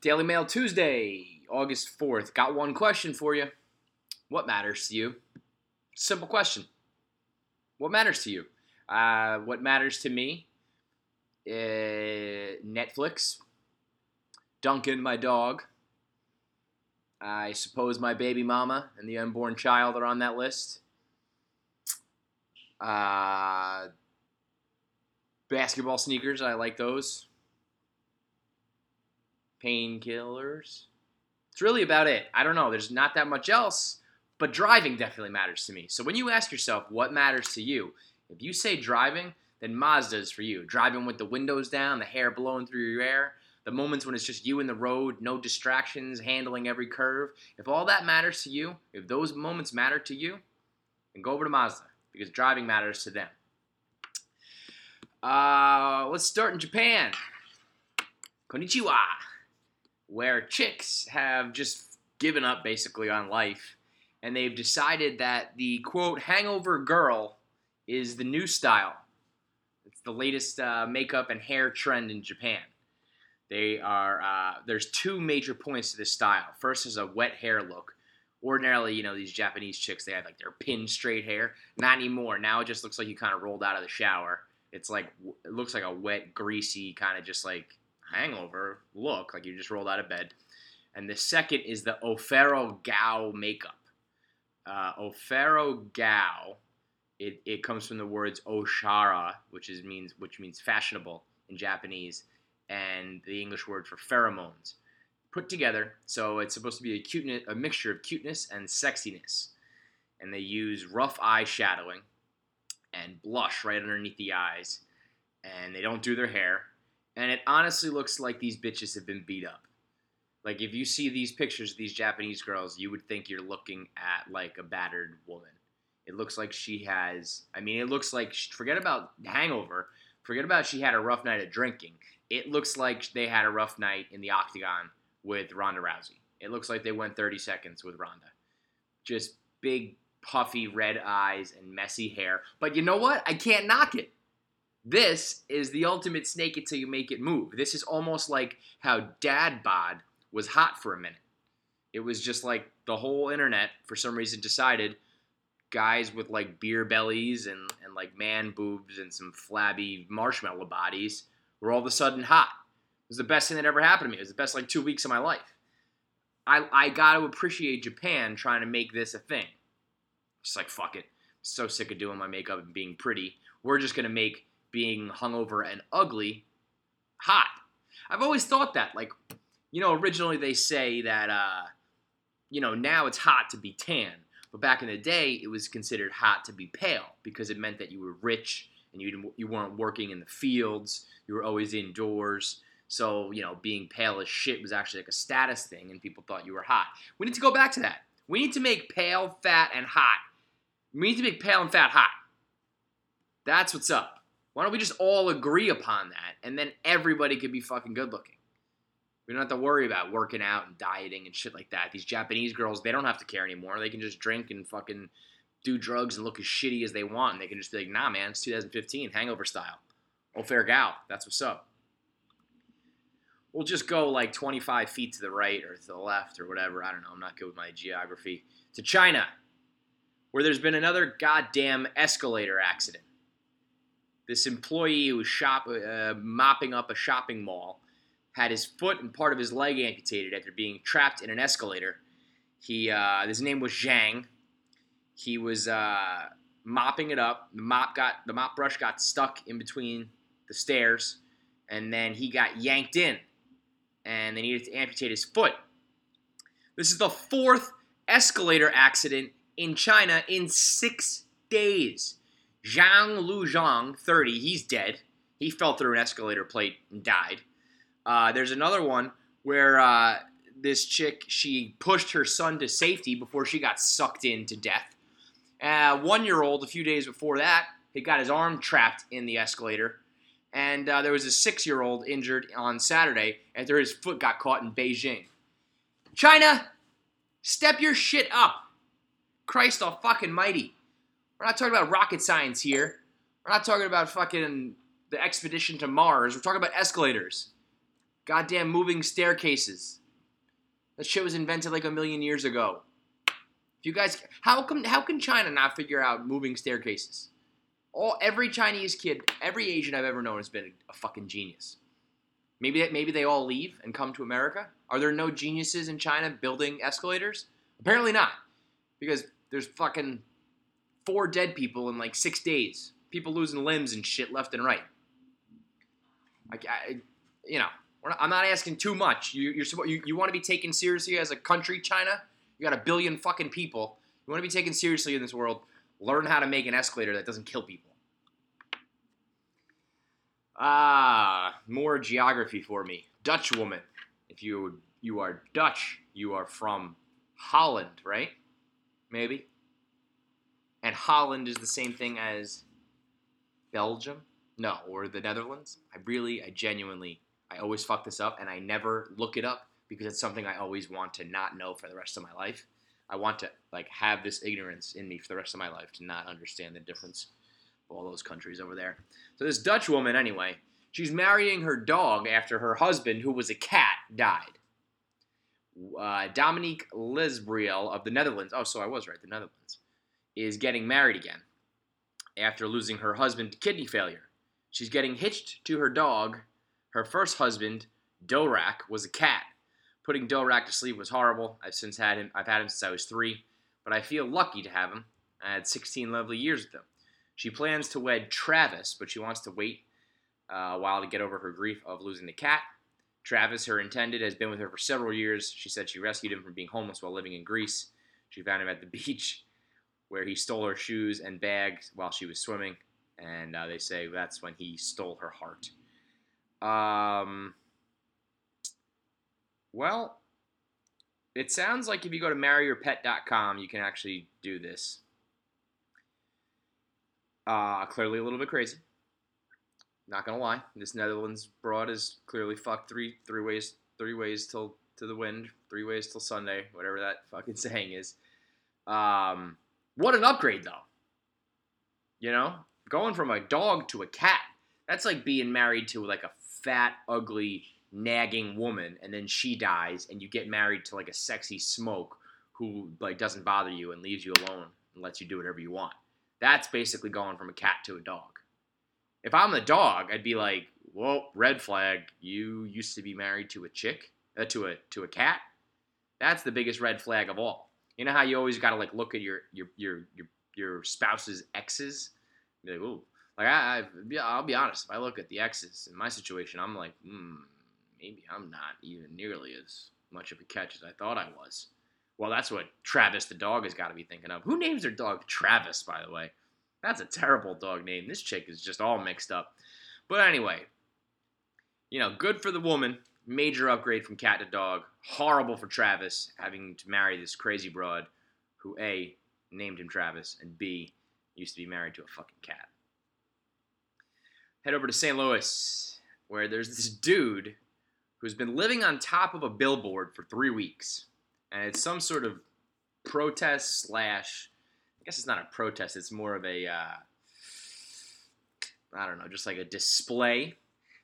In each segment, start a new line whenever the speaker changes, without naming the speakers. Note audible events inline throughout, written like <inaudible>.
Daily Mail Tuesday, August 4th. Got one question for you. What matters to you? Simple question. What matters to you? Uh, what matters to me? Uh, Netflix. Duncan, my dog. I suppose my baby mama and the unborn child are on that list. Uh, basketball sneakers, I like those. Painkillers. It's really about it. I don't know. There's not that much else, but driving definitely matters to me. So when you ask yourself what matters to you, if you say driving, then Mazda is for you. Driving with the windows down, the hair blowing through your hair, the moments when it's just you in the road, no distractions, handling every curve. If all that matters to you, if those moments matter to you, then go over to Mazda because driving matters to them. Uh, let's start in Japan. Konnichiwa where chicks have just given up basically on life and they've decided that the quote hangover girl is the new style. It's the latest uh, makeup and hair trend in Japan. They are uh, there's two major points to this style. First is a wet hair look. Ordinarily, you know, these Japanese chicks they have like their pin straight hair. Not anymore. Now it just looks like you kind of rolled out of the shower. It's like it looks like a wet, greasy kind of just like hangover look, like you just rolled out of bed. And the second is the Ofero Gao makeup. Uh, Ofero Gao, it, it comes from the words Oshara, which is means which means fashionable in Japanese, and the English word for pheromones put together. So it's supposed to be a cuteness, a mixture of cuteness and sexiness. And they use rough eye shadowing and blush right underneath the eyes. And they don't do their hair and it honestly looks like these bitches have been beat up. Like if you see these pictures of these Japanese girls, you would think you're looking at like a battered woman. It looks like she has. I mean, it looks like forget about hangover. Forget about she had a rough night of drinking. It looks like they had a rough night in the octagon with Ronda Rousey. It looks like they went 30 seconds with Ronda. Just big, puffy red eyes and messy hair. But you know what? I can't knock it. This is the ultimate snake it till you make it move. This is almost like how dad bod was hot for a minute. It was just like the whole internet, for some reason, decided guys with like beer bellies and, and like man boobs and some flabby marshmallow bodies were all of a sudden hot. It was the best thing that ever happened to me. It was the best like two weeks of my life. I, I got to appreciate Japan trying to make this a thing. Just like, fuck it. so sick of doing my makeup and being pretty. We're just going to make being hungover and ugly hot. I've always thought that. Like, you know, originally they say that, uh, you know, now it's hot to be tan. But back in the day, it was considered hot to be pale because it meant that you were rich and you, you weren't working in the fields. You were always indoors. So, you know, being pale as shit was actually like a status thing and people thought you were hot. We need to go back to that. We need to make pale, fat, and hot. We need to make pale and fat hot. That's what's up. Why don't we just all agree upon that and then everybody could be fucking good looking? We don't have to worry about working out and dieting and shit like that. These Japanese girls, they don't have to care anymore. They can just drink and fucking do drugs and look as shitty as they want. And they can just be like, nah, man, it's 2015, hangover style. Oh, fair gal. That's what's up. We'll just go like 25 feet to the right or to the left or whatever. I don't know. I'm not good with my geography. To China, where there's been another goddamn escalator accident. This employee who was shop, uh, mopping up a shopping mall had his foot and part of his leg amputated after being trapped in an escalator. He, uh, his name was Zhang. He was uh, mopping it up. The mop got the mop brush got stuck in between the stairs, and then he got yanked in, and they needed to amputate his foot. This is the fourth escalator accident in China in six days. Zhang Luzhang, 30, he's dead. He fell through an escalator plate and died. Uh, there's another one where uh, this chick, she pushed her son to safety before she got sucked in to death. Uh, one year old, a few days before that, he got his arm trapped in the escalator. And uh, there was a six year old injured on Saturday after his foot got caught in Beijing. China, step your shit up. Christ all fucking mighty. We're not talking about rocket science here. We're not talking about fucking the expedition to Mars. We're talking about escalators. Goddamn moving staircases. That shit was invented like a million years ago. If you guys, how come how can China not figure out moving staircases? All every Chinese kid, every Asian I've ever known has been a, fucking genius. Maybe maybe they all leave and come to America. Are there no geniuses in China building escalators? Apparently not, because there's fucking four dead people in like six days. People losing limbs and shit left and right. I, I you know, not, I'm not asking too much. You, you're you, you want to be taken seriously as a country, China? You got a billion fucking people. You want to be taken seriously in this world? Learn how to make an escalator that doesn't kill people. Ah, more geography for me. Dutch woman. If you you are Dutch, you are from Holland, right? Maybe. And Holland is the same thing as Belgium? No, or the Netherlands? I really, I genuinely, I always fuck this up and I never look it up because it's something I always want to not know for the rest of my life. I want to like have this ignorance in me for the rest of my life to not understand the difference of all those countries over there. So this Dutch woman, anyway, she's marrying her dog after her husband, who was a cat, died. Uh, Dominique Lesbriel of the Netherlands. Oh, so I was right. The Netherlands is getting married again after losing her husband to kidney failure. She's getting hitched to her dog. Her first husband, Dorak, was a cat. Putting Dorak to sleep was horrible. I've since had him. I've had him since I was three, but I feel lucky to have him. I had 16 lovely years with him. She plans to wed Travis, but she wants to wait uh, a while to get over her grief of losing the cat. Travis, her intended, has been with her for several years. She said she rescued him from being homeless while living in Greece. She found him at the <laughs> beach where he stole her shoes and bags while she was swimming. And uh, they say that's when he stole her heart. Um, well, it sounds like if you go to marryyourpet.com, you can actually do this. Uh, clearly a little bit crazy. Not gonna lie, this Netherlands broad is clearly fucked three three ways three ways till to the wind, three ways till Sunday, whatever that fucking <laughs> saying is. Um, what an upgrade though. You know, going from a dog to a cat. That's like being married to like a fat, ugly nagging woman and then she dies and you get married to like a sexy smoke who like doesn't bother you and leaves you alone and lets you do whatever you want. That's basically going from a cat to a dog. If I'm the dog, I'd be like, "Well, red flag. You used to be married to a chick, uh, to a to a cat. That's the biggest red flag of all. You know how you always got to like look at your your your your your spouse's exes. Be like, ooh, like I, I I'll be honest. If I look at the exes in my situation, I'm like, hmm, maybe I'm not even nearly as much of a catch as I thought I was. Well, that's what Travis the dog has got to be thinking of. Who names their dog Travis, by the way? That's a terrible dog name. This chick is just all mixed up. But anyway, you know, good for the woman. Major upgrade from cat to dog. Horrible for Travis having to marry this crazy broad who A, named him Travis, and B, used to be married to a fucking cat. Head over to St. Louis, where there's this dude who's been living on top of a billboard for three weeks. And it's some sort of protest slash, I guess it's not a protest, it's more of a, uh, I don't know, just like a display.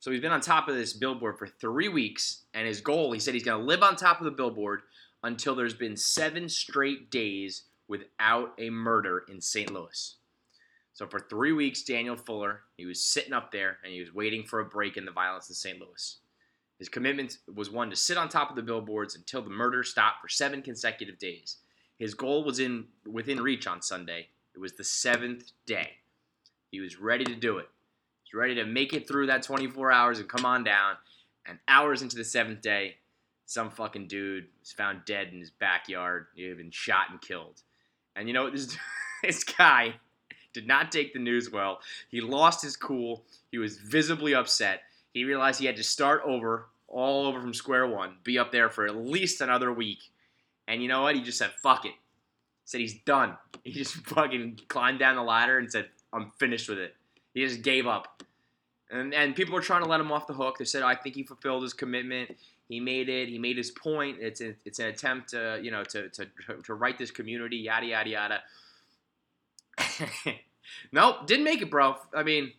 So he's been on top of this billboard for three weeks, and his goal, he said he's going to live on top of the billboard until there's been seven straight days without a murder in St. Louis. So for three weeks, Daniel Fuller, he was sitting up there and he was waiting for a break in the violence in St. Louis. His commitment was one to sit on top of the billboards until the murder stopped for seven consecutive days. His goal was in within reach on Sunday. It was the seventh day. He was ready to do it. Was ready to make it through that 24 hours and come on down. And hours into the seventh day, some fucking dude was found dead in his backyard. He had been shot and killed. And you know <laughs> this this guy did not take the news well. He lost his cool. He was visibly upset. He realized he had to start over, all over from square one, be up there for at least another week. And you know what? He just said, fuck it. Said he's done. He just <laughs> fucking climbed down the ladder and said, I'm finished with it. He just gave up. And, and people were trying to let him off the hook. They said, I think he fulfilled his commitment. He made it. He made his point. It's, a, it's an attempt to, you know, to, to, to right this community, yada, yada, yada. <laughs> nope, didn't make it, bro. I mean,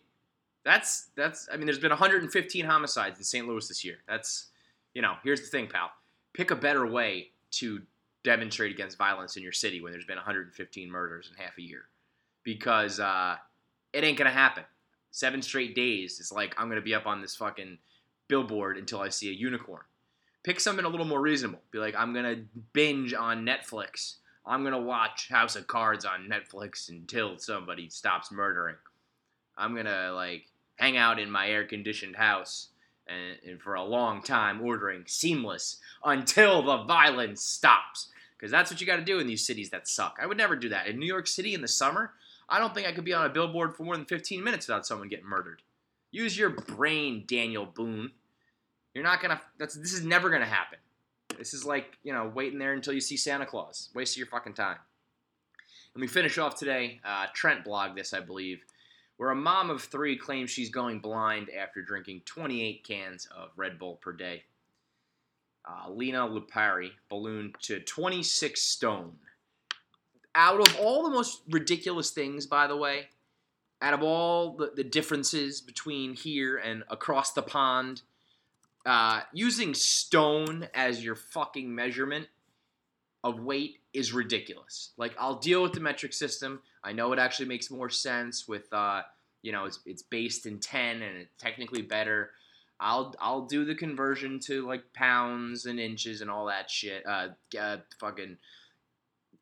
that's that's. I mean, there's been 115 homicides in St. Louis this year. That's you know, here's the thing, pal. Pick a better way to demonstrate against violence in your city when there's been 115 murders in half a year, because uh, it ain't gonna happen. Seven straight days is like I'm gonna be up on this fucking billboard until I see a unicorn. Pick something a little more reasonable. Be like, I'm gonna binge on Netflix. I'm gonna watch House of Cards on Netflix until somebody stops murdering. I'm gonna like hang out in my air conditioned house and, and, for a long time ordering seamless until the violence stops. Because that's what you got to do in these cities that suck. I would never do that. In New York City in the summer, I don't think I could be on a billboard for more than 15 minutes without someone getting murdered. Use your brain, Daniel Boone. You're not gonna. That's this is never gonna happen. This is like you know waiting there until you see Santa Claus. Waste of your fucking time. And we finish off today. Uh, Trent blogged this, I believe, where a mom of three claims she's going blind after drinking 28 cans of Red Bull per day. Uh, Lena Lupari ballooned to 26 stone out of all the most ridiculous things, by the way, out of all the, the differences between here and across the pond, uh, using stone as your fucking measurement of weight is ridiculous. Like, I'll deal with the metric system. I know it actually makes more sense with, uh, you know, it's, it's based in 10 and it's technically better. I'll I'll do the conversion to like pounds and inches and all that shit. Uh, uh fucking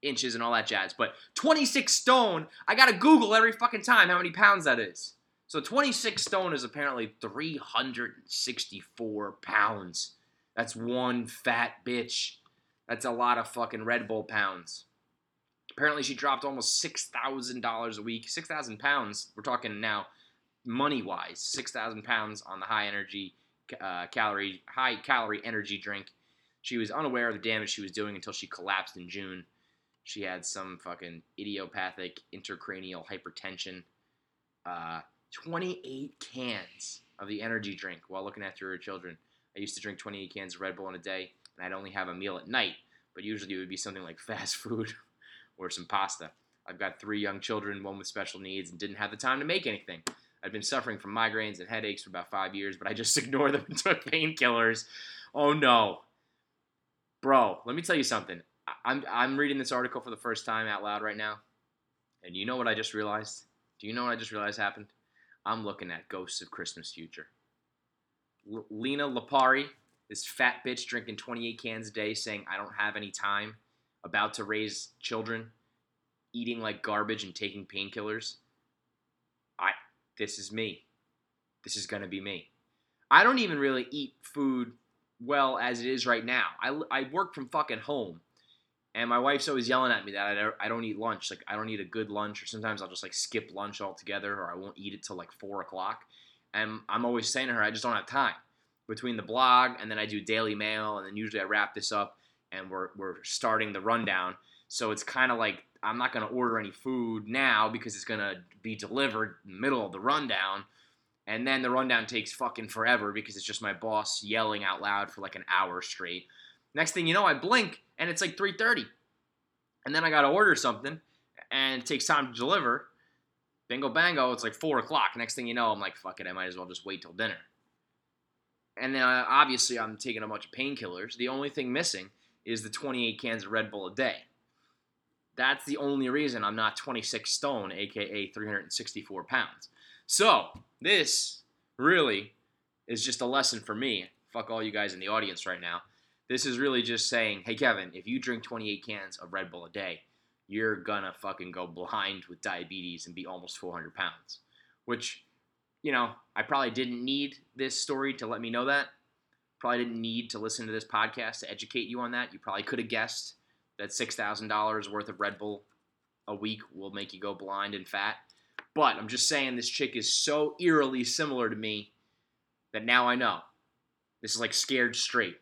inches and all that jazz. But 26 stone, I gotta Google every fucking time how many pounds that is. So 26 stone is apparently 364 pounds. That's one fat bitch. That's a lot of fucking Red Bull pounds. Apparently, she dropped almost $6,000 a week. 6,000 pounds, we're talking now money wise, 6,000 pounds on the high energy, uh, calorie, high calorie energy drink. She was unaware of the damage she was doing until she collapsed in June. She had some fucking idiopathic intracranial hypertension. Uh, 28 cans of the energy drink while looking after her children. I used to drink 28 cans of Red Bull in a day, and I'd only have a meal at night, but usually it would be something like <laughs> fast food or some pasta. I've got three young children, one with special needs, and didn't have the time to make anything. I've been suffering from migraines and headaches for about five years, but I just <laughs> ignored them and took painkillers. Oh no. Bro, let me tell you something. I'm I'm reading this article for the first time out loud right now, and you know what I just realized? Do you know what I just realized happened? I'm looking at Ghosts of Christmas Future. L- Lena Lapari, this fat bitch drinking 28 cans a day, saying I don't have any time, about to raise children, eating like garbage and taking painkillers. I this is me. This is gonna be me. I don't even really eat food well as it is right now. I, I work from fucking home. And my wife's always yelling at me that I don't, eat lunch. Like I don't eat a good lunch, or sometimes I'll just like skip lunch altogether, or I won't eat it till like four o'clock. And I'm always saying to her, I just don't have time between the blog and then I do Daily Mail, and then usually I wrap this up and we're we're starting the rundown. So it's kind of like I'm not gonna order any food now because it's gonna be delivered in the middle of the rundown. And then the rundown takes fucking forever because it's just my boss yelling out loud for like an hour straight. Next thing you know, I blink and it's like 3:30, and then I got to order something, and it takes time to deliver. Bingo bango, it's like four o'clock. Next thing you know, I'm like, fuck it, I might as well just wait till dinner. And then uh, obviously, I'm taking a bunch of painkillers. The only thing missing is the 28 cans of Red Bull a day. That's the only reason I'm not 26 stone, aka 364 pounds. So, this really is just a lesson for me. Fuck all you guys in the audience right now. This is really just saying, hey, Kevin, if you drink 28 cans of Red Bull a day, you're gonna fucking go blind with diabetes and be almost 400 pounds. Which, you know, I probably didn't need this story to let me know that. Probably didn't need to listen to this podcast to educate you on that. You probably could have guessed that $6,000 worth of Red Bull a week will make you go blind and fat. But I'm just saying this chick is so eerily similar to me that now I know. This is like scared straight.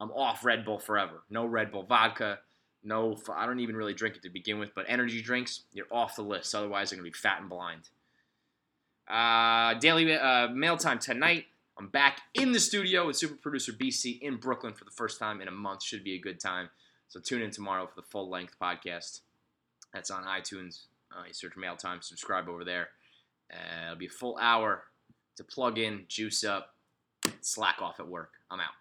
I'm off Red Bull forever. No Red Bull vodka. No, I don't even really drink it to begin with. But energy drinks, you're off the list. Otherwise, you're gonna be fat and blind. Uh, daily uh, mail time tonight. I'm back in the studio with super producer BC in Brooklyn for the first time in a month. Should be a good time. So tune in tomorrow for the full length podcast. That's on iTunes. Uh, you search mail time, subscribe over there. Uh, it'll be a full hour to plug in, juice up, slack off at work. I'm out.